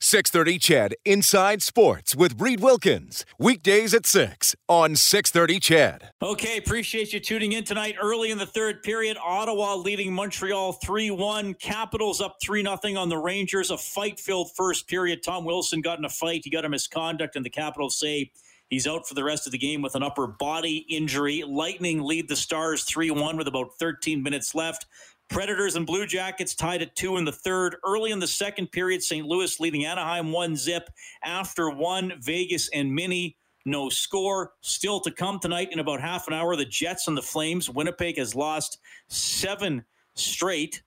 630 CHED Inside Sports with Reid Wilkins. Weekdays at 6 on 630 CHED. Okay, appreciate you tuning in tonight. Early in the third period, Ottawa leading Montreal 3 1. Capitals up 3 0 on the Rangers. A fight filled first period. Tom Wilson got in a fight. He got a misconduct, and the Capitals say He's out for the rest of the game with an upper body injury. Lightning lead the Stars 3 1 with about 13 minutes left. Predators and Blue Jackets tied at two in the third. Early in the second period, St. Louis leading Anaheim one zip. After one, Vegas and Mini, no score. Still to come tonight in about half an hour, the Jets and the Flames. Winnipeg has lost seven straight.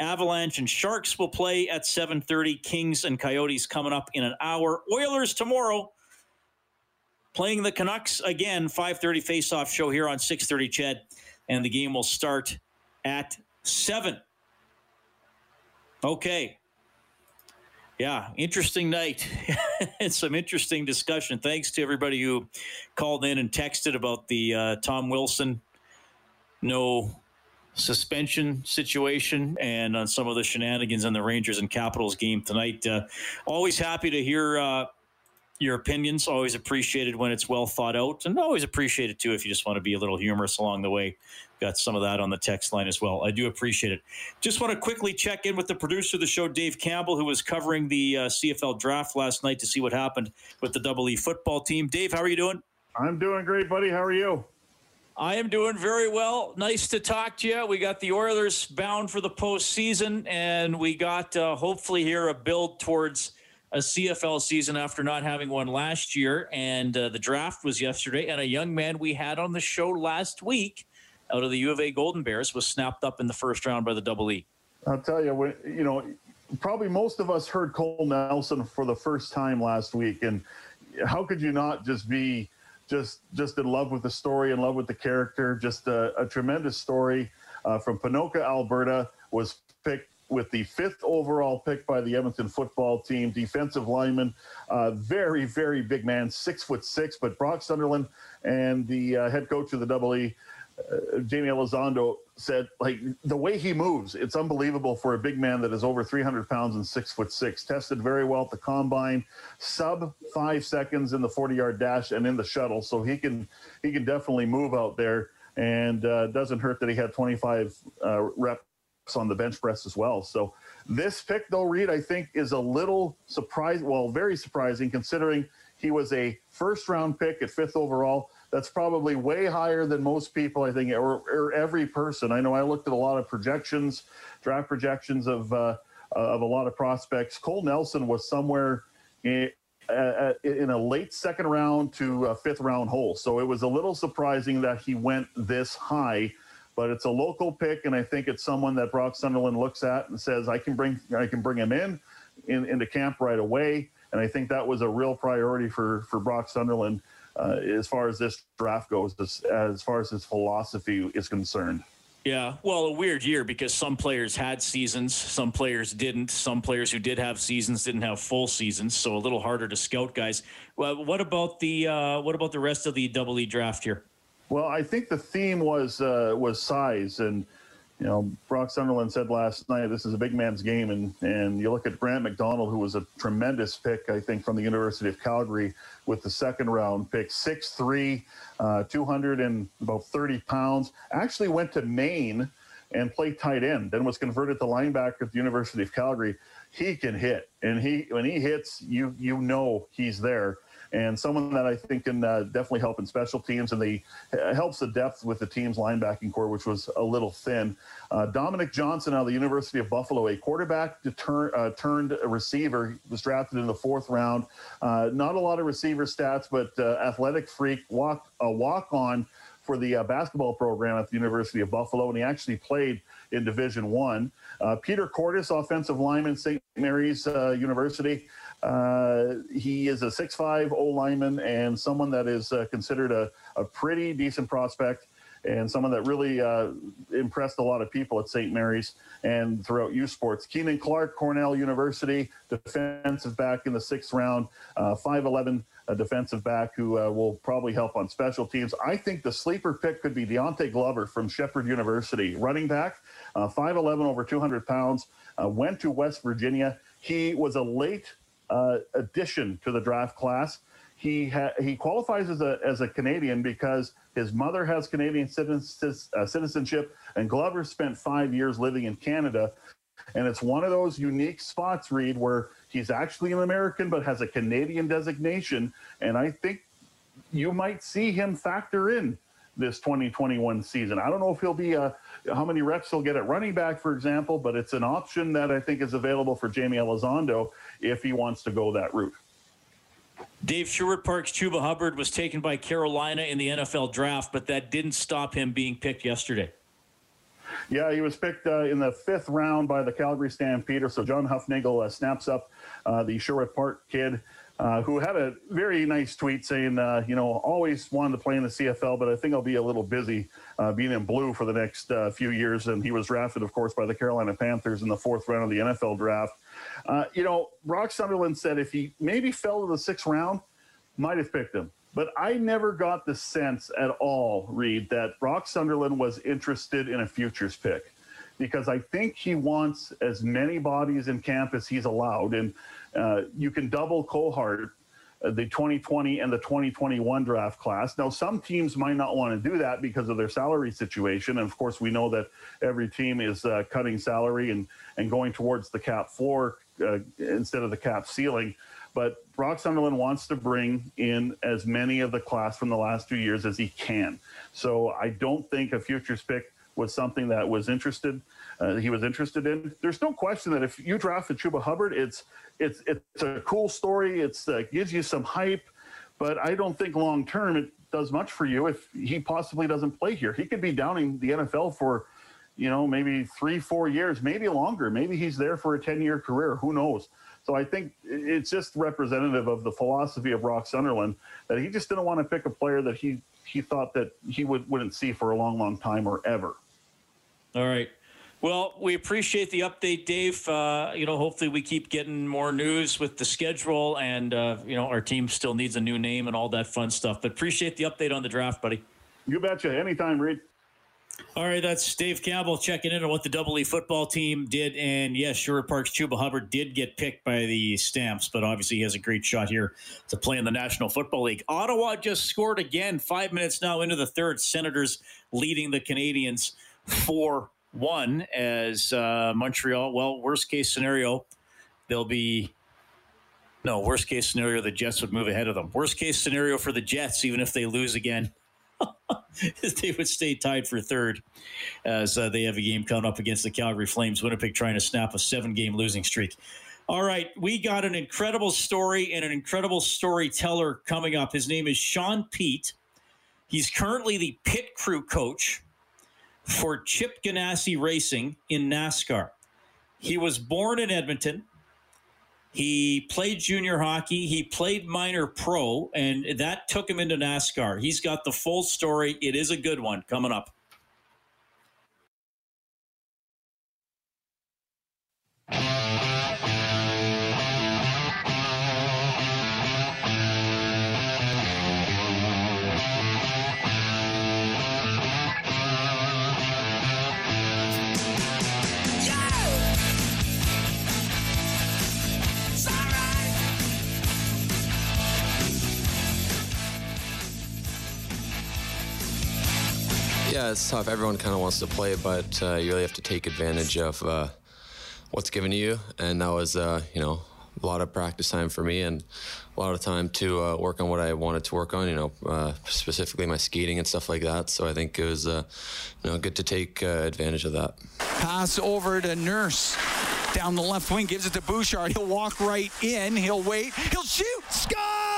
Avalanche and Sharks will play at 7:30. Kings and Coyotes coming up in an hour. Oilers tomorrow playing the Canucks again. 5:30 face-off show here on 6:30 CHED, and the game will start at seven. Okay. Yeah, interesting night and some interesting discussion. Thanks to everybody who called in and texted about the uh, Tom Wilson no suspension situation and on some of the shenanigans in the Rangers and Capitals game tonight. Uh, always happy to hear uh, your opinions. Always appreciated when it's well thought out, and always appreciated too if you just want to be a little humorous along the way. Got some of that on the text line as well. I do appreciate it. Just want to quickly check in with the producer of the show, Dave Campbell, who was covering the uh, CFL draft last night to see what happened with the Double E football team. Dave, how are you doing? I'm doing great, buddy. How are you? I am doing very well. Nice to talk to you. We got the Oilers bound for the postseason, and we got uh, hopefully here a build towards a CFL season after not having one last year. And uh, the draft was yesterday, and a young man we had on the show last week out of the U of A Golden Bears was snapped up in the first round by the Double E. I'll tell you, when, you know, probably most of us heard Cole Nelson for the first time last week, and how could you not just be just just in love with the story, in love with the character? Just a, a tremendous story uh, from Ponoka, Alberta. Was picked with the fifth overall pick by the Edmonton football team, defensive lineman, uh, very, very big man, six foot six. But Brock Sunderland and the uh, head coach of the Double E, uh, Jaime Elizondo, said like the way he moves, it's unbelievable for a big man that is over 300 pounds and six foot six. Tested very well at the combine, sub five seconds in the 40 yard dash and in the shuttle, so he can he can definitely move out there. And uh, doesn't hurt that he had 25 uh, reps on the bench press as well. So this pick, though, Reid, I think is a little surprising. Well, very surprising considering he was a first round pick at fifth overall. That's probably way higher than most people, I think, or, or every person. I know I looked at a lot of projections, draft projections of uh, of a lot of prospects. Cole Nelson was somewhere in, uh, in a late second round to fifth round hole. So it was a little surprising that he went this high but it's a local pick, and I think it's someone that Brock Sunderland looks at and says, "I can bring, I can bring him in, in into camp right away." And I think that was a real priority for for Brock Sunderland uh, as far as this draft goes, as, as far as his philosophy is concerned. Yeah, well, a weird year because some players had seasons, some players didn't. Some players who did have seasons didn't have full seasons, so a little harder to scout guys. Well, what about the uh, what about the rest of the Double E draft here? Well, I think the theme was uh, was size, and you know, Brock Sunderland said last night this is a big man's game, and and you look at Grant McDonald, who was a tremendous pick, I think, from the University of Calgary with the second round pick, 6'3", uh, 200 and about 30 pounds. Actually went to Maine and played tight end, then was converted to linebacker at the University of Calgary. He can hit, and he when he hits, you you know he's there and someone that I think can uh, definitely help in special teams, and they uh, helps the depth with the team's linebacking core, which was a little thin. Uh, Dominic Johnson out of the University of Buffalo, a quarterback turn, uh, turned a receiver, was drafted in the fourth round. Uh, not a lot of receiver stats, but uh, athletic freak, walk a walk on for the basketball program at the University of Buffalo, and he actually played in Division One. Peter Cordis, offensive lineman, St. Mary's University. Uh, he is a 6'5 O lineman and someone that is uh, considered a, a pretty decent prospect and someone that really uh, impressed a lot of people at St. Mary's and throughout U Sports. Keenan Clark, Cornell University, defensive back in the sixth round, uh, 5'11 a defensive back who uh, will probably help on special teams. I think the sleeper pick could be Deontay Glover from Shepherd University, running back, uh, 5'11 over 200 pounds, uh, went to West Virginia. He was a late uh, addition to the draft class. He ha- he qualifies as a as a Canadian because his mother has Canadian uh, citizenship, and Glover spent five years living in Canada. And it's one of those unique spots, Reid, where he's actually an American but has a Canadian designation. And I think you might see him factor in this 2021 season. I don't know if he'll be uh, how many reps he'll get at running back, for example, but it's an option that I think is available for Jaime Elizondo if he wants to go that route. Dave Sherwood Park's Chuba Hubbard was taken by Carolina in the NFL draft, but that didn't stop him being picked yesterday. Yeah, he was picked uh, in the fifth round by the Calgary Stampede. So John Hufnagel uh, snaps up uh, the Sherwood Park kid uh, who had a very nice tweet saying, uh, you know, always wanted to play in the CFL, but I think I'll be a little busy uh, being in blue for the next uh, few years. And he was drafted, of course, by the Carolina Panthers in the fourth round of the NFL draft. Uh, you know, Brock Sunderland said if he maybe fell to the sixth round, might have picked him. But I never got the sense at all, Reid, that Brock Sunderland was interested in a futures pick because I think he wants as many bodies in camp as he's allowed. And uh, you can double cohort, uh, the 2020 and the 2021 draft class. Now, some teams might not want to do that because of their salary situation. And of course, we know that every team is uh, cutting salary and, and going towards the cap floor uh, instead of the cap ceiling. But Brock Sunderland wants to bring in as many of the class from the last two years as he can. So I don't think a futures pick was something that was interested. Uh, he was interested in. There's no question that if you draft drafted Chuba Hubbard, it's it's it's a cool story. It's uh, gives you some hype, but I don't think long term it does much for you if he possibly doesn't play here. He could be downing the NFL for, you know, maybe three, four years, maybe longer. Maybe he's there for a ten year career. Who knows? So I think it's just representative of the philosophy of Brock Sunderland that he just didn't want to pick a player that he he thought that he would wouldn't see for a long, long time or ever. All right. Well, we appreciate the update, Dave. Uh, you know, hopefully we keep getting more news with the schedule, and uh, you know, our team still needs a new name and all that fun stuff. But appreciate the update on the draft, buddy. You betcha. Anytime, Reid. All right, that's Dave Campbell checking in on what the Double E football team did. And yes, Sherwood Park's Chuba Hubbard did get picked by the Stamps, but obviously he has a great shot here to play in the National Football League. Ottawa just scored again, five minutes now into the third. Senators leading the Canadiens 4 one as uh, Montreal. Well, worst case scenario, they'll be. No, worst case scenario, the Jets would move ahead of them. Worst case scenario for the Jets, even if they lose again, they would stay tied for third as uh, they have a game coming up against the Calgary Flames. Winnipeg trying to snap a seven game losing streak. All right, we got an incredible story and an incredible storyteller coming up. His name is Sean Peet. He's currently the pit crew coach for Chip Ganassi Racing in NASCAR. He was born in Edmonton. He played junior hockey. He played minor pro, and that took him into NASCAR. He's got the full story. It is a good one coming up. Yeah, it's tough. Everyone kind of wants to play, but uh, you really have to take advantage of uh, what's given to you. And that was, uh, you know, a lot of practice time for me and a lot of time to uh, work on what I wanted to work on, you know, uh, specifically my skating and stuff like that. So I think it was, uh, you know, good to take advantage of that. Pass over to Nurse. Down the left wing, gives it to Bouchard. He'll walk right in. He'll wait. He'll shoot. Score!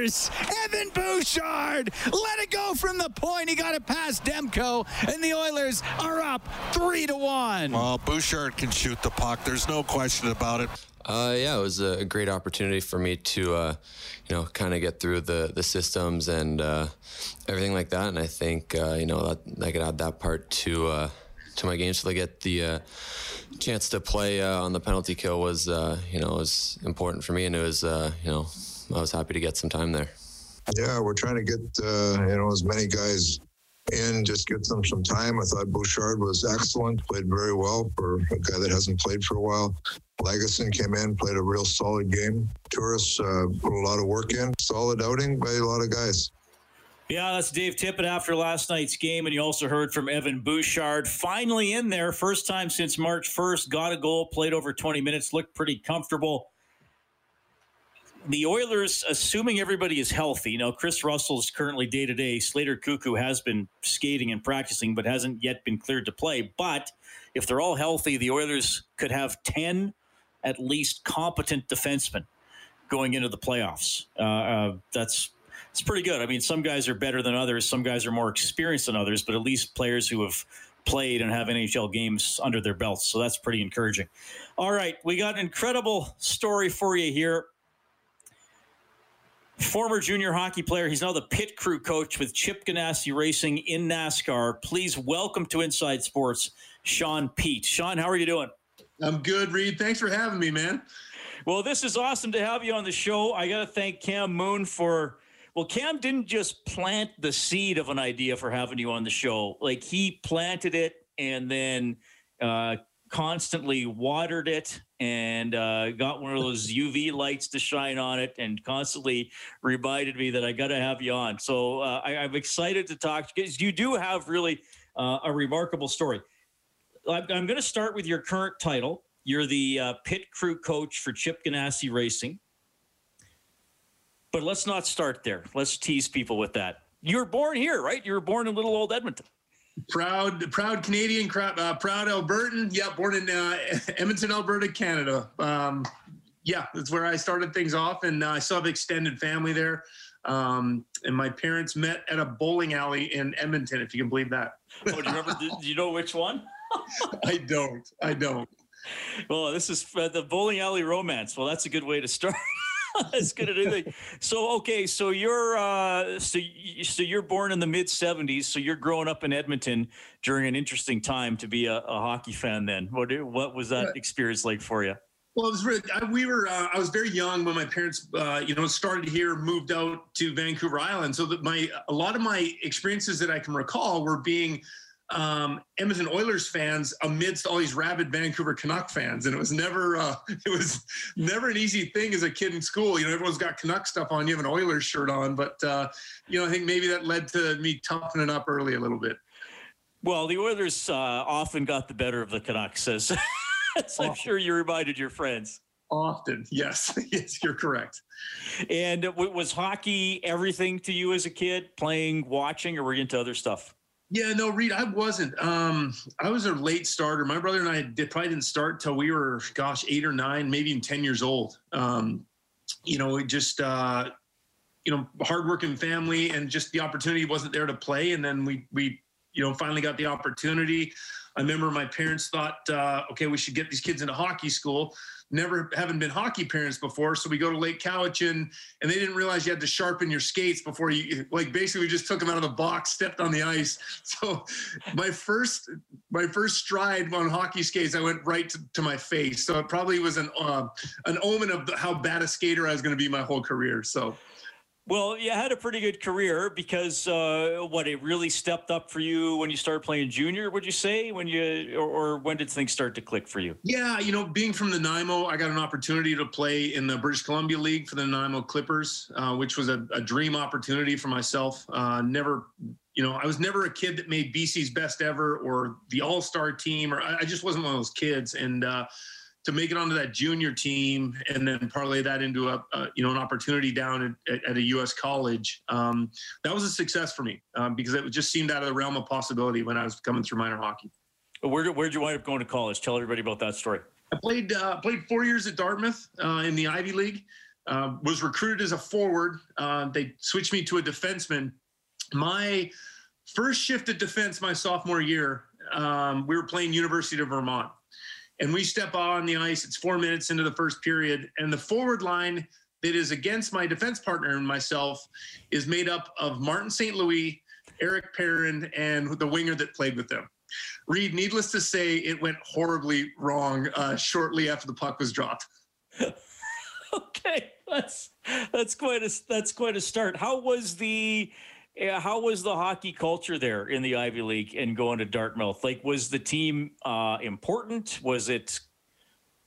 Oilers. Evan Bouchard let it go from the point. He got it past Demko, and the Oilers are up three to one. Well, Bouchard can shoot the puck. There's no question about it. Uh, yeah, it was a great opportunity for me to, uh, you know, kind of get through the the systems and uh, everything like that. And I think, uh, you know, that I could add that part to uh, to my game, so they get the uh, chance to play on the penalty kill was, you know, was important for me, and it was, you know, I was happy to get some time there. Yeah, we're trying to get you know as many guys in, just get them some time. I thought Bouchard was excellent, played very well for a guy that hasn't played for a while. Lagesson came in, played a real solid game. Tourists uh, put a lot of work in. Solid outing by a lot of guys. Yeah, that's Dave Tippett after last night's game. And you also heard from Evan Bouchard. Finally in there, first time since March 1st, got a goal, played over 20 minutes, looked pretty comfortable. The Oilers, assuming everybody is healthy, you know, Kris Russell is currently day to day. Slater Koekkoek has been skating and practicing, but hasn't yet been cleared to play. But if they're all healthy, the Oilers could have 10 at least competent defensemen going into the playoffs. Uh, uh, that's it's pretty good. I mean, some guys are better than others. Some guys are more experienced than others, but at least players who have played and have NHL games under their belts. So that's pretty encouraging. All right, we got an incredible story for you here. Former junior hockey player. He's now the pit crew coach with Chip Ganassi Racing in NASCAR. Please welcome to Inside Sports, Sean Peet. Sean, how are you doing? I'm good, Reid. Thanks for having me, man. Well, this is awesome to have you on the show. I got to thank Cam Moon for. Well, Cam didn't just plant the seed of an idea for having you on the show. Like he planted it and then uh, constantly watered it and uh, got one of those UV lights to shine on it and constantly reminded me that I got to have you on. So uh, I, am excited to talk because you do have really uh, a remarkable story. I'm, I'm going to start with your current title. You're the uh, pit crew coach for Chip Ganassi Racing. But let's not start there. Let's tease people with that. You were born here, right? You were born in little old Edmonton. Proud, proud Canadian, uh, proud Albertan. Yeah, born in uh, Edmonton, Alberta, Canada. Um, yeah, that's where I started things off, and uh, I still have extended family there. Um, and my parents met at a bowling alley in Edmonton, if you can believe that. oh, do you remember? do you know which one? I don't. I don't. Well, this is the bowling alley romance. Well, that's a good way to start. as good as anything. So okay, so you're uh, so you, so you're born in the mid '70s. So you're growing up in Edmonton during an interesting time to be a, a hockey fan. Then what what was that experience like for you? Well, it was really, I, we were, uh, I was very young when my parents, uh, you know, started here, moved out to Vancouver Island. So that my, a lot of my experiences that I can recall were being um, Edmonton Oilers fans amidst all these rabid Vancouver Canuck fans, and it was never uh, it was never an easy thing as a kid in school. You know, everyone's got Canuck stuff on, you have an Oilers shirt on, but uh, you know, I think maybe that led to me toughening up early a little bit. Well, the Oilers uh, often got the better of the Canucks, as, as I'm sure you reminded your friends. Often, yes, yes, you're correct. And was hockey everything to you as a kid, playing, watching, or were you into other stuff? Yeah, no, Reid, I wasn't. Um, I was a late starter. My brother and I did, probably didn't start till we were, gosh, eight or nine, maybe even 10 years old. Um, you know, just, uh, you know, hardworking family and just the opportunity wasn't there to play. And then we, we, you know, finally got the opportunity. I remember my parents thought, uh, okay, we should get these kids into hockey school never haven't been hockey parents before. So we go to Lake Cowichan and they didn't realize you had to sharpen your skates before you like basically we just took them out of the box, stepped on the ice. So my first my first stride on hockey skates, I went right to, to my face. So it probably was an uh, an omen of the, how bad a skater I was going to be my whole career. So well, you had a pretty good career because uh, what it really stepped up for you when you started playing junior. Would you say when you or, or, when did things start to click for you? Yeah, you know, being from the Nanaimo, I got an opportunity to play in the British Columbia League for the Nanaimo Clippers, uh, which was a, a, dream opportunity for myself. Uh, never, you know, I was never a kid that made BC's best ever or the All Star team, or I, I, just wasn't one of those kids, and uh, to make it onto that junior team and then parlay that into a, a you know an opportunity down at, at a U.S. college, um, that was a success for me um, because it just seemed out of the realm of possibility when I was coming through minor hockey. Where did, where'd you wind up going to college? Tell everybody about that story. I played uh, played four years at Dartmouth uh, in the Ivy League. Uh, was recruited as a forward. Uh, they switched me to a defenseman. My first shift at defense my sophomore year, um, we were playing University of Vermont. And we step on the ice. It's four minutes into the first period. And the forward line that is against my defense partner and myself is made up of Martin St. Louis, Eric Perrin, and the winger that played with them. Reid, needless to say, it went horribly wrong uh, shortly after the puck was dropped. okay, that's that's quite a that's quite a start. How was the how was the hockey culture there in the Ivy League and going to Dartmouth? Like, was the team uh, important? Was it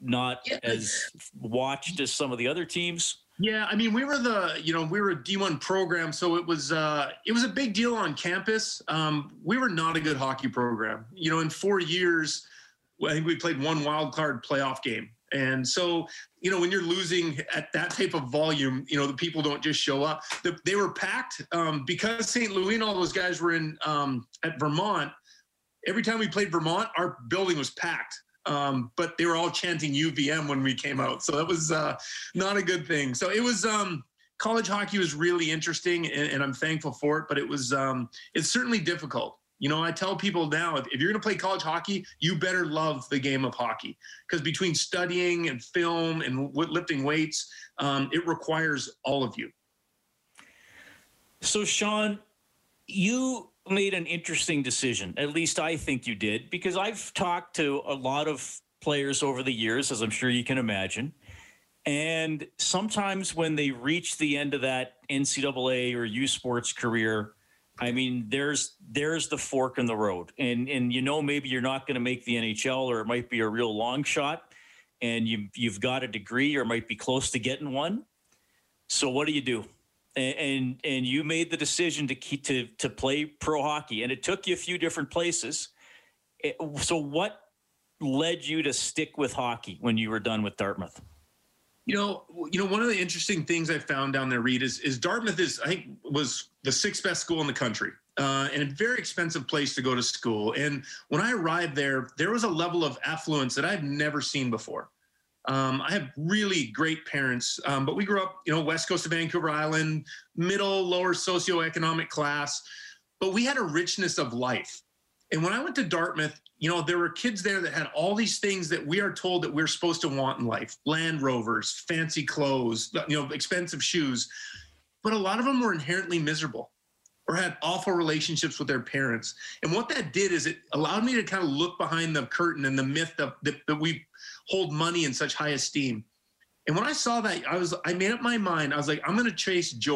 not yeah. as watched as some of the other teams? Yeah, I mean, we were the you know we were a D1 program, so it was uh, it was a big deal on campus. Um, we were not a good hockey program. You know, in four years, I think we played one wild card playoff game, and so you know when you're losing at that type of volume, you know the people don't just show up. The, they were packed um, because St. Louis and all those guys were in um, at Vermont. Every time we played Vermont, our building was packed um, but they were all chanting UVM when we came out, so that was uh, not a good thing. So it was um, college hockey was really interesting, and, and, I'm thankful for it. But it was um, it's certainly difficult. You know, I tell people now if, if you're going to play college hockey, you better love the game of hockey because between studying and film and lifting weights, um, it requires all of you. So, Sean, you made an interesting decision. At least I think you did, because I've talked to a lot of players over the years, as I'm sure you can imagine. And sometimes when they reach the end of that NCAA or U Sports career, I mean, there's there's the fork in the road, and and you know maybe you're not going to make the NHL, or it might be a real long shot, and you you've got a degree or might be close to getting one. So what do you do? and and you made the decision to keep to to play pro hockey, and it took you a few different places. It, so, what led you to stick with hockey when you were done with Dartmouth? You know, you know, one of the interesting things I found down there, Reid, is is Dartmouth is I think was the sixth best school in the country, uh, and a very expensive place to go to school. And when I arrived there, there was a level of affluence that I've never seen before. Um, I have really great parents, um, but we grew up, you know, west coast of Vancouver Island, middle, lower socioeconomic class, but we had a richness of life. And when I went to Dartmouth, you know, there were kids there that had all these things that we are told that we're supposed to want in life Land Rovers, fancy clothes, you know, expensive shoes. But a lot of them were inherently miserable or had awful relationships with their parents. And what that did is it allowed me to kind of look behind the curtain and the myth that, that, that we hold money in such high esteem. And when I saw that, I was I made up my mind. I was like, I'm going to chase joy.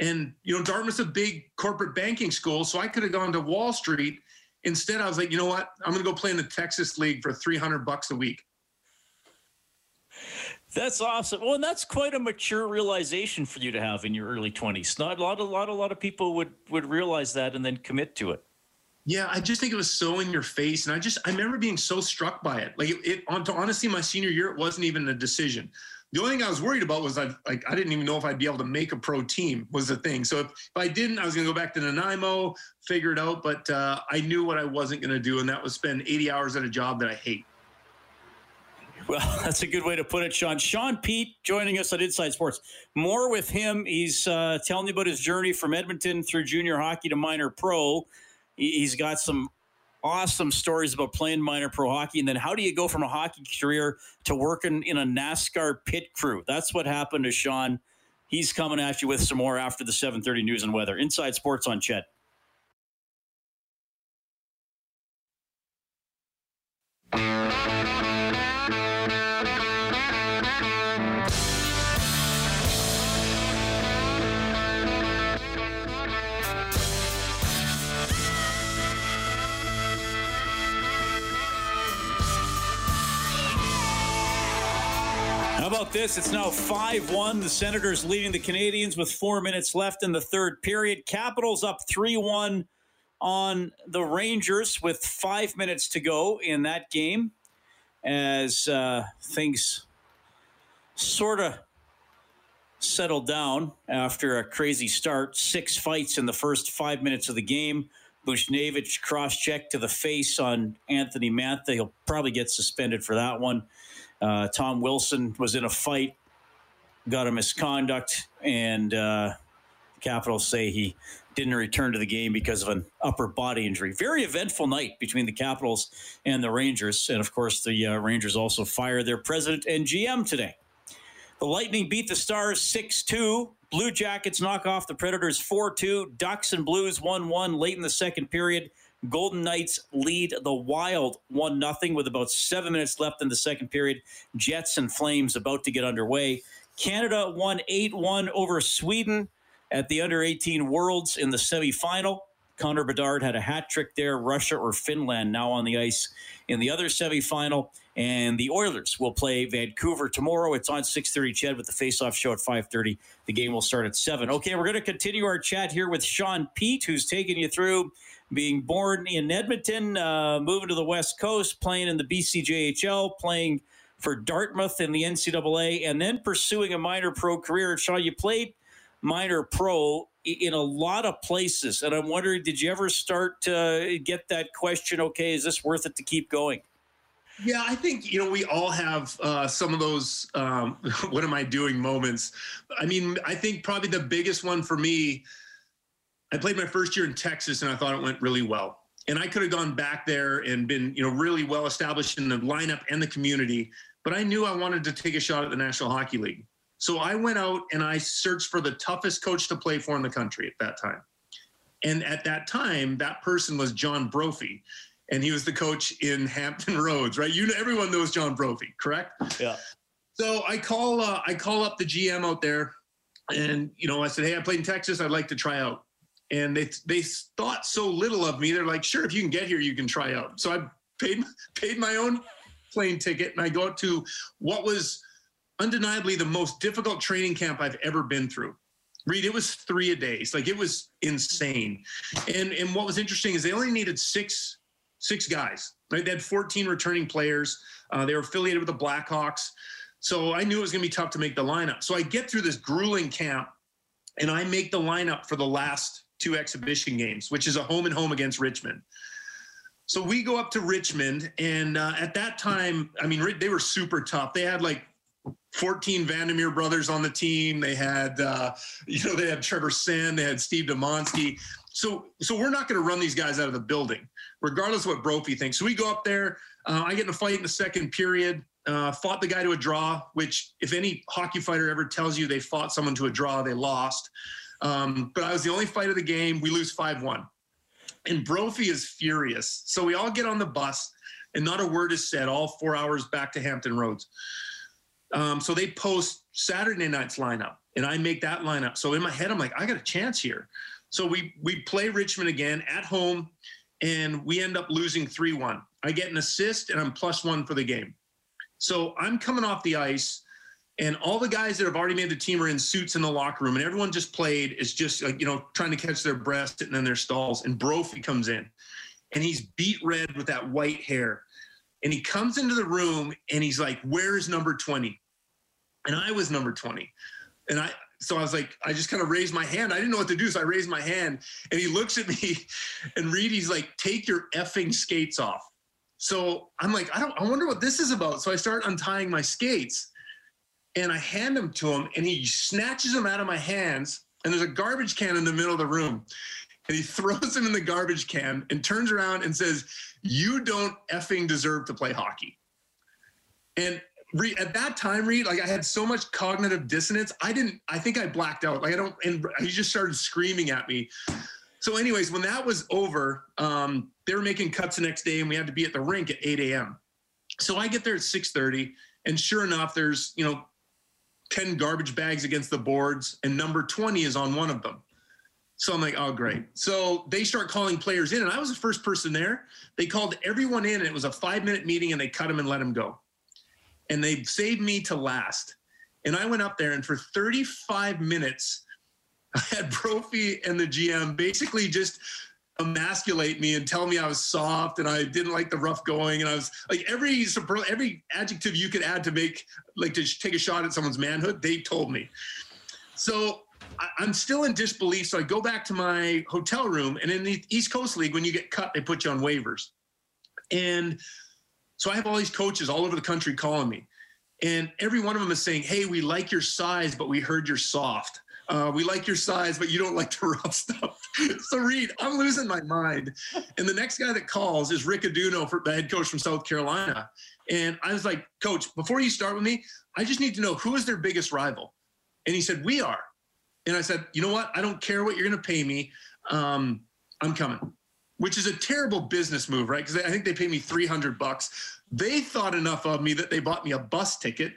And you know, Dartmouth's a big corporate banking school, so I could have gone to Wall Street. Instead, I was like, you know what? I'm going to go play in the Texas League for 300 bucks a week. That's awesome. Well, and that's quite a mature realization for you to have in your early 20s. Not a lot, a lot, a lot of people would would realize that and then commit to it. Yeah, I just think it was so in your face, and I just I remember being so struck by it. Like it, it on to honestly, my senior year, it wasn't even a decision. The only thing I was worried about was I like I didn't even know if I'd be able to make a pro team was the thing. So if, if I didn't, I was going to go back to Nanaimo, figure it out. But uh, I knew what I wasn't going to do, and that was spend 80 hours at a job that I hate. Well, that's a good way to put it, Sean. Sean Peet joining us on Inside Sports. More with him. He's uh, telling you about his journey from Edmonton through junior hockey to minor pro. He's got some awesome stories about playing minor pro hockey. And then how do you go from a hockey career to working in a NASCAR pit crew? That's what happened to Sean. He's coming at you with some more after the 7:30 news and weather. Inside Sports on CHED. This? It's now 5 1. The Senators leading the Canadiens with four minutes left in the third period. Capitals up 3 1 on the Rangers with five minutes to go in that game as uh, things sort of settled down after a crazy start. Six fights in the first five minutes of the game. Buchnevich cross checked to the face on Anthony Mantha. He'll probably get suspended for that one. Uh, Tom Wilson was in a fight, got a misconduct, and uh, Capitals say he didn't return to the game because of an upper body injury. Very eventful night between the Capitals and the Rangers. And of course, the uh, Rangers also fired their president and GM today. The Lightning beat the Stars 6 2. Blue Jackets knock off the Predators 4 2. Ducks and Blues 1 1 late in the second period. Golden Knights lead the Wild 1 0 with about seven minutes left in the second period. Jets and Flames about to get underway. Canada won 8 1 over Sweden at the under 18 Worlds in the semifinal. Connor Bedard had a hat trick there. Russia or Finland now on the ice in the other semifinal. And the Oilers will play Vancouver tomorrow. It's on 6:30. CHED with the face-off show at 5:30. The game will start at seven. Okay, we're going to continue our chat here with Sean Peet, who's taking you through being born in Edmonton, uh, moving to the West Coast, playing in the BCJHL, playing for Dartmouth in the NCAA, and then pursuing a minor pro career. Sean, you played minor pro in a lot of places, and I'm wondering, did you ever start to get that question? Okay, is this worth it to keep going? Yeah, I think you know we all have uh, some of those um, "what am I doing" moments. I mean, I think probably the biggest one for me I played my first year in Texas and I thought it went really well. And I could have gone back there and been, you know, really well established in the lineup and the community, but I knew I wanted to take a shot at the National Hockey League. So I went out and I searched for the toughest coach to play for in the country at that time. And at that time, that person was John Brophy, and he was the coach in Hampton Roads, right? You know, everyone knows John Brophy, correct? Yeah. So I call, uh, I call up the GM out there, and you know, I said, "Hey, I played in Texas. I'd like to try out." And they they thought so little of me. They're like, sure, if you can get here, you can try out. So I paid paid my own plane ticket, and I go to what was undeniably the most difficult training camp I've ever been through. Reid, it was three a days. Like it was insane. And and what was interesting is they only needed six six guys. Right? They had 14 returning players. Uh, they were affiliated with the Blackhawks. So I knew it was going to be tough to make the lineup. So I get through this grueling camp, and I make the lineup for the last two exhibition games, which is a home and home against Richmond. So we go up to Richmond, and uh, at that time, I mean, they were super tough. They had like 14 Vandermeer brothers on the team. They had, uh, you know, they had Trevor Sen, they had Steve Domonsky. So, so we're not going to run these guys out of the building, regardless of what Brophy thinks. So we go up there. Uh, I get in a fight in the second period. Uh, fought the guy to a draw, which if any hockey fighter ever tells you they fought someone to a draw, they lost. Um, but I was the only fight of the game. We lose 5 1. And Brophy is furious. So we all get on the bus, and not a word is said all four hours back to Hampton Roads. Um, so they post Saturday night's lineup, and I make that lineup. So in my head, I'm like, I got a chance here. So we we play Richmond again at home, and we end up losing three one. I get an assist, and I'm plus one for the game. So I'm coming off the ice and all the guys that have already made the team are in suits in the locker room, and everyone just played is just like you know trying to catch their breath sitting in their stalls. And Brophy comes in, and he's beat red with that white hair, and he comes into the room and he's like, "Where is number 20?" And I was number 20, and I so I was like, I just kind of raised my hand. I didn't know what to do, so I raised my hand, and he looks at me, and Reid, he's like, "Take your effing skates off." So I'm like, I don't, I wonder what this is about. So I start untying my skates and I hand them to him, and he snatches them out of my hands. And there's a garbage can in the middle of the room. And he throws them in the garbage can and turns around and says, You don't effing deserve to play hockey. And at that time, Reid, like I had so much cognitive dissonance. I didn't, I think I blacked out. Like I don't, and he just started screaming at me. So, anyways, when that was over, um, they were making cuts the next day and we had to be at the rink at 8 a.m. So I get there at 6:30, and sure enough, there's, you know, 10 garbage bags against the boards, and number 20 is on one of them. So I'm like, oh, great. So they start calling players in, and I was the first person there. They called everyone in, and it was a five minute meeting, and they cut them and let them go. and they saved me to last. And I went up there, and for 35 minutes, I had Brophy and the GM basically just emasculate me and tell me I was soft and I didn't like the rough going. And I was like every every adjective you could add to make like to take a shot at someone's manhood they told me. So I'm still in disbelief. So I go back to my hotel room and in the East Coast League when you get cut they put you on waivers. And so I have all these coaches all over the country calling me. And every one of them is saying hey we like your size but we heard you're soft uh, we like your size, but you don't like the rough stuff. so Reid, I'm losing my mind. And the next guy that calls is Rick Adduono, for the head coach from South Carolina. And I was like, Coach, before you start with me, I just need to know who is their biggest rival. And he said, We are. And I said, You know what? I don't care what you're going to pay me. Um, I'm coming. Which is a terrible business move, right? Because I think they paid me 300 bucks. They thought enough of me that they bought me a bus ticket.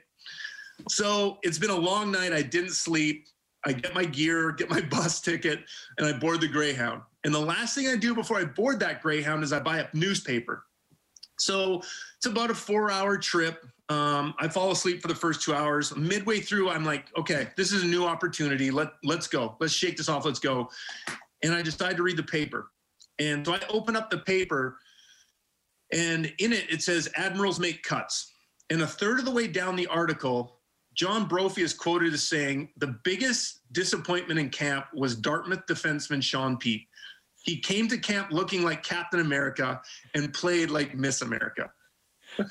So it's been a long night. I didn't sleep. I get my gear, get my bus ticket, and I board the Greyhound. And the last thing I do before I board that Greyhound is I buy a newspaper. So it's about a four hour trip. Um, I fall asleep for the first two hours. Midway through, I'm like, okay, this is a new opportunity. Let, let's go. Let's shake this off. Let's go. And I decide to read the paper. And so I open up the paper, and in it, it says Admirals make cuts. And a third of the way down the article, John Brophy is quoted as saying, the biggest disappointment in camp was Dartmouth defenseman Sean Peet. He came to camp looking like Captain America and played like Miss America.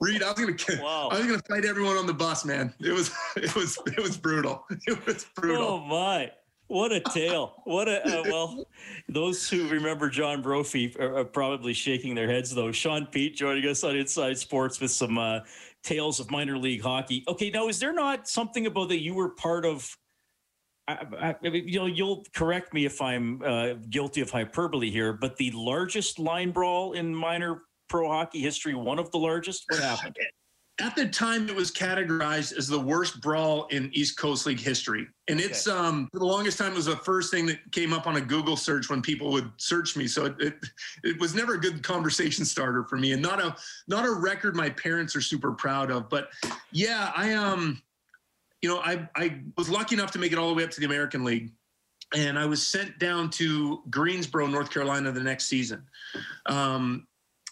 Reid, I was gonna wow. I was gonna fight everyone on the bus, man. It was it was it was brutal. It was brutal. Oh my. What a tale! What a uh, well. Those who remember John Brophy are, are, probably shaking their heads though. Sean Peet joining us on Inside Sports with some uh, tales of minor league hockey. Okay, now is there not something about that you were part of? I, I, you know, you'll correct me if I'm uh, guilty of hyperbole here, but the largest line brawl in minor pro hockey history, one of the largest. What happened? at the time it was categorized as the worst brawl in East Coast League history. And okay. it's um for the longest time it was the first thing that came up on a Google search when people would search me. So it, it, it was never a good conversation starter for me and not a not a record my parents are super proud of. But yeah, I um you know, I I was lucky enough to make it all the way up to the American League. And I was sent down to Greensboro, North Carolina the next season. Um,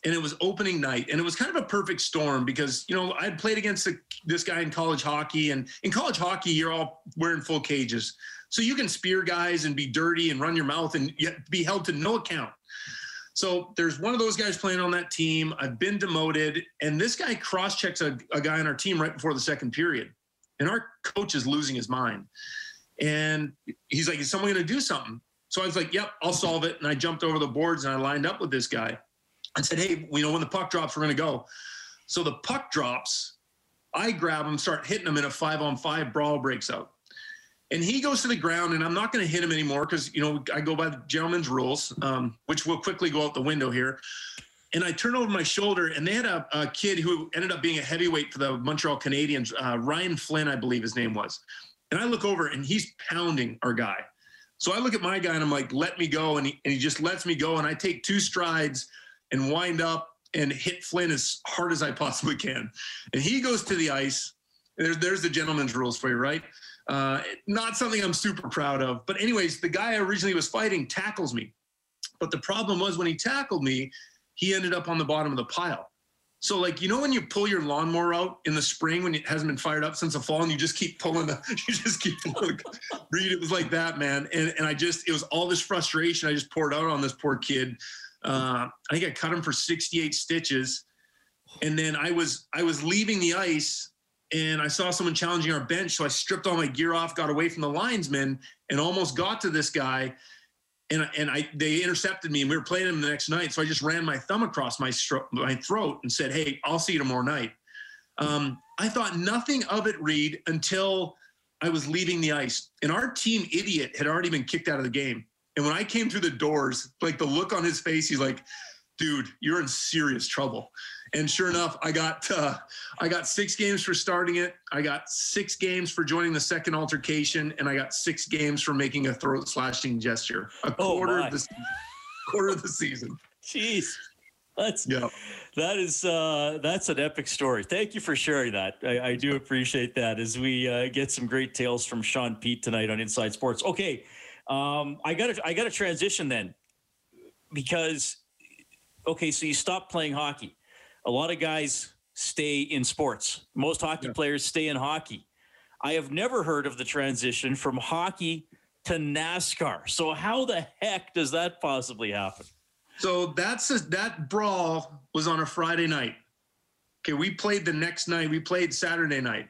and it was opening night and it was kind of a perfect storm because you know i'd played against this guy in college hockey and in college hockey you're all wearing full cages. So you can spear guys and be dirty and run your mouth and yet be held to no account. So there's one of those guys playing on that team. I've been demoted and this guy cross-checks a, a guy on our team right before the second period. And our coach is losing his mind. And he's like is someone going to do something? So i was like yep i'll solve it. And i jumped over the boards and i lined up with this guy I said, hey, you know, when the puck drops, we're going to go. So the puck drops. I grab him, start hitting him, and a five on five brawl breaks out. And he goes to the ground, and I'm not going to hit him anymore because, you know, I go by the gentleman's rules, um, which will quickly go out the window here. And I turn over my shoulder, and they had a, a kid who ended up being a heavyweight for the Montreal Canadiens, uh, Ryan Flynn, I believe his name was. And I look over, and he's pounding our guy. So I look at my guy, and I'm like, let me go. And he, and he just lets me go. And I take two strides – and wind up and hit Flynn as hard as I possibly can. And he goes to the ice. There's there's the gentleman's rules for you, right? Uh, not something I'm super proud of. But anyways, the guy I originally was fighting tackles me. But the problem was when he tackled me, he ended up on the bottom of the pile. So like you know when you pull your lawnmower out in the spring when it hasn't been fired up since the fall and you just keep pulling the you just keep pulling. Reid, it was like that, man. And and I just it was all this frustration I just poured out on this poor kid uh, I think I cut him for 68 stitches. And then I was I was leaving the ice and I saw someone challenging our bench. So I stripped all my gear off, got away from the linesman, and almost got to this guy. And, and I they intercepted me and we were playing him the next night. So I just ran my thumb across my stro- my throat and said, "Hey, I'll see you tomorrow night." Um, I thought nothing of it, Reid, until I was leaving the ice. And our team idiot had already been kicked out of the game. And when I came through the doors, like the look on his face, he's like, dude, you're in serious trouble. And sure enough, I got uh, I got six games for starting it. I got six games for joining the second altercation, and I got six games for making a throat slashing gesture. A oh quarter of the quarter of the season. Jeez. That's yeah. That is uh, that's an epic story. Thank you for sharing that. I, I do appreciate that as we uh, get some great tales from Sean Peet tonight on Inside Sports. Okay, um, I got to I got to transition then because okay, so you stop playing hockey. A lot of guys stay in sports. Most hockey yeah. players stay in hockey. I have never heard of the transition from hockey to NASCAR. So how the heck does that possibly happen? So that's a, that brawl was on a Friday night. Okay, we played the next night. We played Saturday night.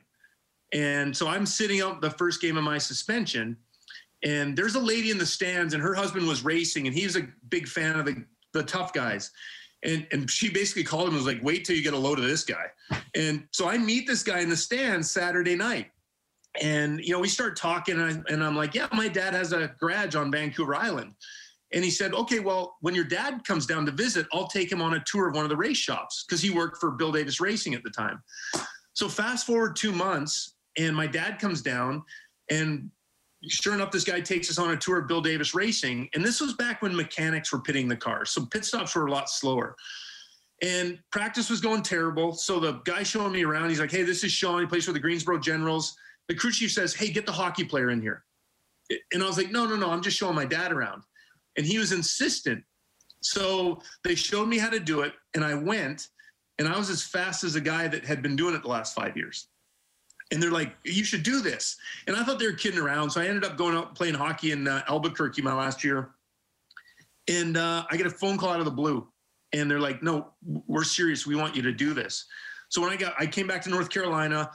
And so I'm sitting out the first game of my suspension and there's a lady in the stands and her husband was racing and he's a big fan of the, the tough guys. And and she basically called him and was like wait till you get a load of this guy. And so i meet this guy in the stands saturday night. And you know we start talking and, I, and i'm like yeah my dad has a garage on vancouver island. And he said okay well when your dad comes down to visit i'll take him on a tour of one of the race shops because he worked for bill davis racing at the time. So fast forward two months and my dad comes down and sure enough, this guy takes us on a tour of Bill Davis Racing. And this was back when mechanics were pitting the cars. So pit stops were a lot slower. And practice was going terrible. So the guy showing me around, he's like, hey, this is Sean. He plays for the Greensboro Generals. The crew chief says, hey, get the hockey player in here. And I was like, no, no, no, I'm just showing my dad around. And he was insistent. So they showed me how to do it. And I went, and I was as fast as a guy that had been doing it the last five years and they're like, "You should do this." And I thought they were kidding around, so I ended up going out and playing hockey in uh, Albuquerque my last year. And uh, I get a phone call out of the blue, and they're like, "No, we're serious. We want you to do this." So when I got, I came back to North Carolina.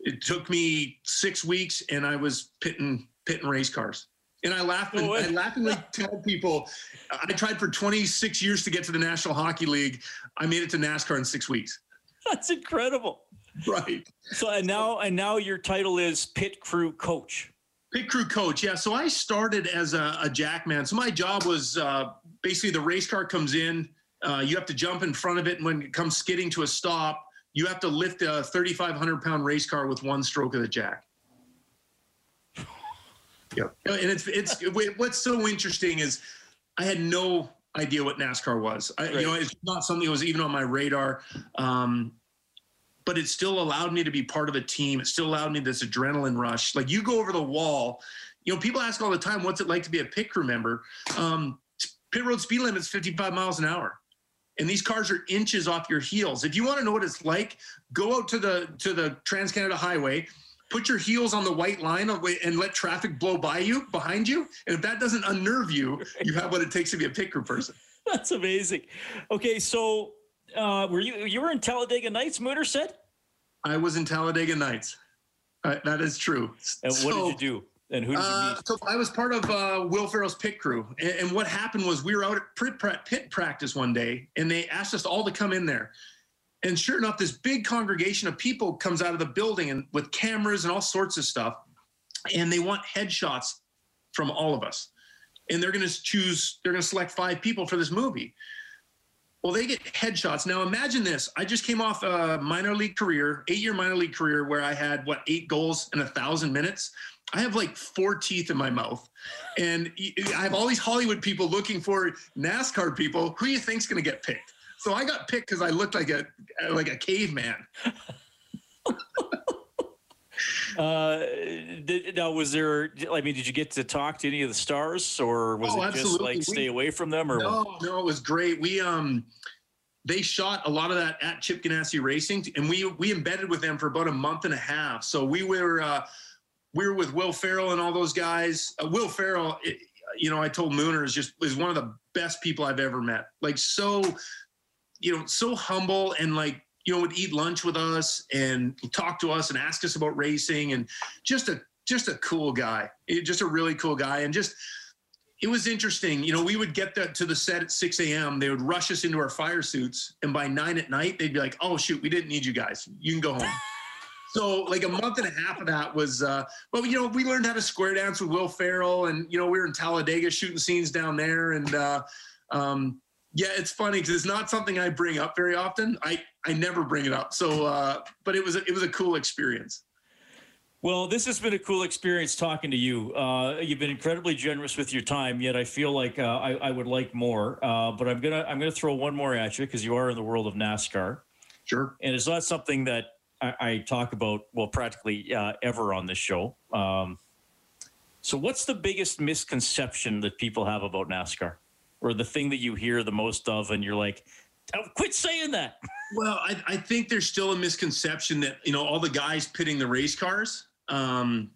It took me six weeks, and I was pitting pitting race cars. And I laugh and I laughingly tell people, I tried for 26 years to get to the National Hockey League. I made it to NASCAR in six weeks. That's incredible. right. So and now and now your title is pit crew coach. Pit crew coach, yeah. So I started as a, a jackman. So my job was uh, basically the race car comes in, uh, you have to jump in front of it, and when it comes skidding to a stop, you have to lift a 3,500 pound race car with one stroke of the jack. Yeah, and it's it's what's so interesting is I had no idea what NASCAR was. I, right. You know, it's not something that was even on my radar. Um, but it still allowed me to be part of a team. It still allowed me this adrenaline rush. Like you go over the wall, you know, people ask all the time, what's it like to be a pit crew member? Um, pit road speed limit is 55 miles an hour. And these cars are inches off your heels. If you want to know what it's like, go out to the to the Trans Canada Highway, put your heels on the white line and let traffic blow by you behind you. And if that doesn't unnerve you, you have what it takes to be a pit crew person. That's amazing. Okay, so uh, were you you were in Talladega Nights? Mooter said. I was in Talladega Nights. Uh, that is true. And so, what did you do? And who did you uh, meet? so I was part of uh, Will Ferrell's pit crew, and, and, what happened was we were out at pit practice one day, and they asked us all to come in there. And sure enough, this big congregation of people comes out of the building and with cameras and all sorts of stuff, and they want headshots from all of us. And they're going to choose, they're going to select five people for this movie. Well, they get headshots. Now imagine this. I just came off a minor league career, eight year minor league career where I had what, eight goals in a thousand minutes. I have like four teeth in my mouth. And I have all these Hollywood people looking for NASCAR people. Who do you think's going to get picked? So I got picked because I looked like a like a caveman. Uh, did, now, was there? I mean, did you get to talk to any of the stars, or was oh, it just like stay we, away from them? Or no, no, it was great. We um, they shot a lot of that at Chip Ganassi Racing, and we we embedded with them for about a month and a half. So we were uh, we were with Will Ferrell and all those guys. Uh, Will Ferrell, it, you know, I told Mooner is just is one of the best people I've ever met. Like so, you know, so humble and like you know, would eat lunch with us and talk to us and ask us about racing and just a just a cool guy, just a really cool guy, and just it was interesting. You know, we would get the, to the set at 6 a.m. They would rush us into our fire suits, and by nine at night, they'd be like, "Oh shoot, we didn't need you guys. You can go home." so like a month and a half of that was, uh, well, you know, we learned how to square dance with Will Ferrell, and you know, we were in Talladega shooting scenes down there, and uh, um, yeah, it's funny because it's not something I bring up very often. I I never bring it up. So, uh, but it was a, it was a cool experience. Well, this has been a cool experience talking to you. Uh, you've been incredibly generous with your time. Yet I feel like uh, I, I, would like more. Uh, but I'm gonna I'm gonna throw one more at you because you are in the world of NASCAR. Sure. And it's not something that I, I talk about well practically uh, ever on this show. Um, so, what's the biggest misconception that people have about NASCAR, or the thing that you hear the most of, and you're like, "Quit saying that." Well, I, I think there's still a misconception that you know all the guys pitting the race cars um,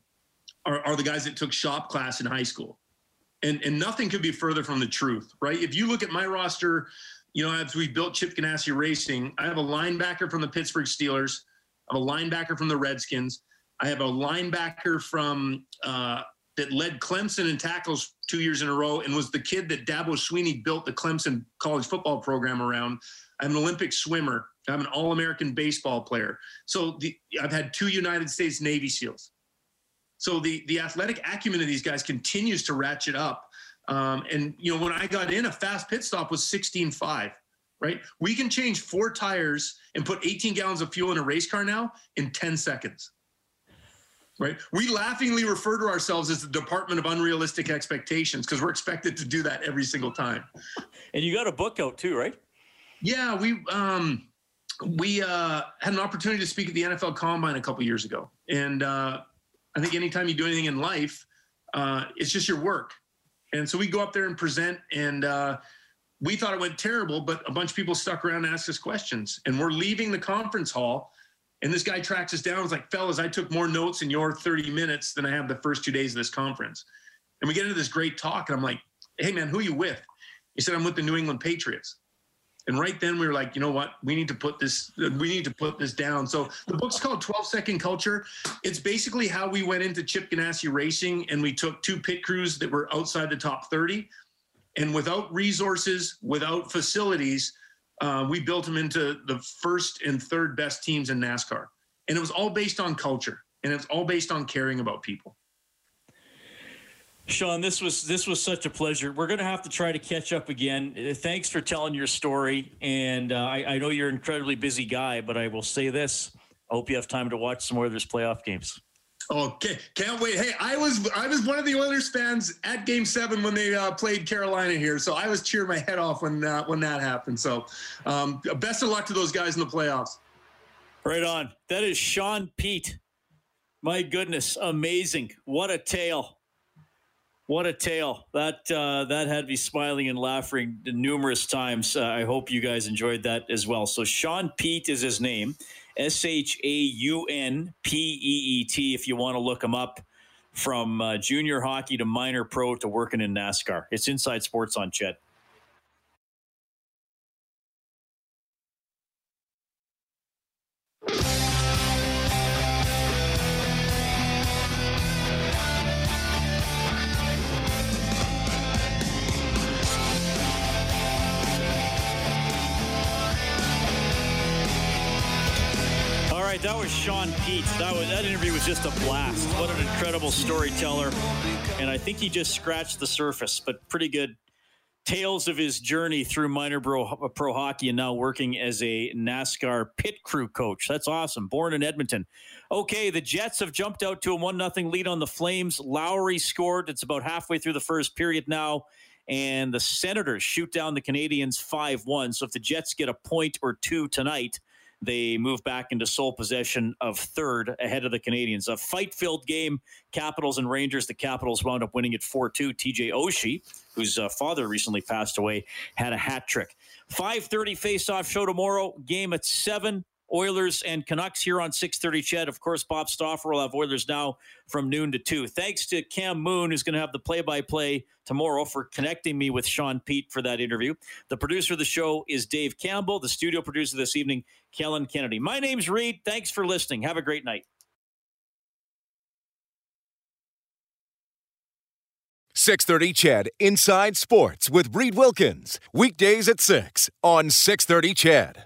are, are the guys that took shop class in high school. And, and nothing could be further from the truth, right? If you look at my roster, you know, as we built Chip Ganassi Racing, I have a linebacker from the Pittsburgh Steelers, I have a linebacker from the Redskins, I have a linebacker from uh, that led Clemson in tackles two years in a row and was the kid that Dabo Swinney built the Clemson college football program around. I'm an Olympic swimmer. I'm an All American baseball player. So the, I've had two United States Navy SEALs. So the the athletic acumen of these guys continues to ratchet up. Um, and you know, when I got in, a fast pit stop was 16.5. Right? We can change four tires and put 18 gallons of fuel in a race car now in 10 seconds. Right? We laughingly refer to ourselves as the Department of Unrealistic Expectations because we're expected to do that every single time. And you got a book out too, right? Yeah, we um, we uh, had an opportunity to speak at the NFL Combine a couple years ago, and uh, I think anytime you do anything in life, uh, it's just your work. And so we go up there and present, and uh, we thought it went terrible, but a bunch of people stuck around and asked us questions. And we're leaving the conference hall, and this guy tracks us down. It's like, fellas, I took more notes in your 30 minutes than I have the first two days of this conference. And we get into this great talk, and I'm like, hey, man, who are you with? He said, I'm with the New England Patriots. And right then we were like, you know what? We need to put this, we need to put this down. So the book's called 12 Second Culture. It's basically how we went into Chip Ganassi Racing and we took two pit crews that were outside the top 30. And without resources, without facilities, uh, we built them into the first and third best teams in NASCAR. And it was all based on culture and it's all based on caring about people. Sean, this was this was such a pleasure. We're going to have to try to catch up again. Uh, thanks for telling your story, and uh, I, I, know you're an incredibly busy guy, but I will say this: I hope you have time to watch some Oilers playoff games. Okay, can't wait. Hey, I was I was one of the Oilers fans at Game Seven when they uh, played Carolina here, so I was cheering my head off when uh, when that happened. So, um, best of luck to those guys in the playoffs. Right on. That is Sean Peet. My goodness, amazing! What a tale. What a tale! That uh, that had me smiling and laughing numerous times. Uh, I hope you guys enjoyed that as well. So Sean Peet is his name, S H A U N P E E T. If you want to look him up, from uh, junior hockey to minor pro to working in NASCAR, it's Inside Sports on CHED. Right, that was Sean Peet. That was that interview was just a blast. What an incredible storyteller, and I think he just scratched the surface, but pretty good tales of his journey through minor pro, pro hockey and now working as a NASCAR pit crew coach. That's awesome. Born in Edmonton. Okay, the Jets have jumped out to a one nothing lead on the Flames. Lowry scored. It's about halfway through the first period now. And the Senators shoot down the Canadiens 5 1. So if the Jets get a point or two tonight, they move back into sole possession of third ahead of the Canadiens. A fight filled game, Capitals and Rangers. The Capitals wound up winning it 4 2. TJ Oshie, whose uh, father recently passed away, had a hat trick. 5.30 face-off show tomorrow. Game at 7. Oilers and Canucks here on 6:30 CHED. Of course, Bob Stauffer will have Oilers now from noon to 2. Thanks to Cam Moon who's going to have the play-by-play tomorrow for connecting me with Sean Peet for that interview. The producer of the show is Dave Campbell, the studio producer this evening, Kellen Kennedy. My name's Reid. Thanks for listening. Have a great night. Six thirty CHED Inside Sports with Reid Wilkins weekdays at six on six thirty CHED.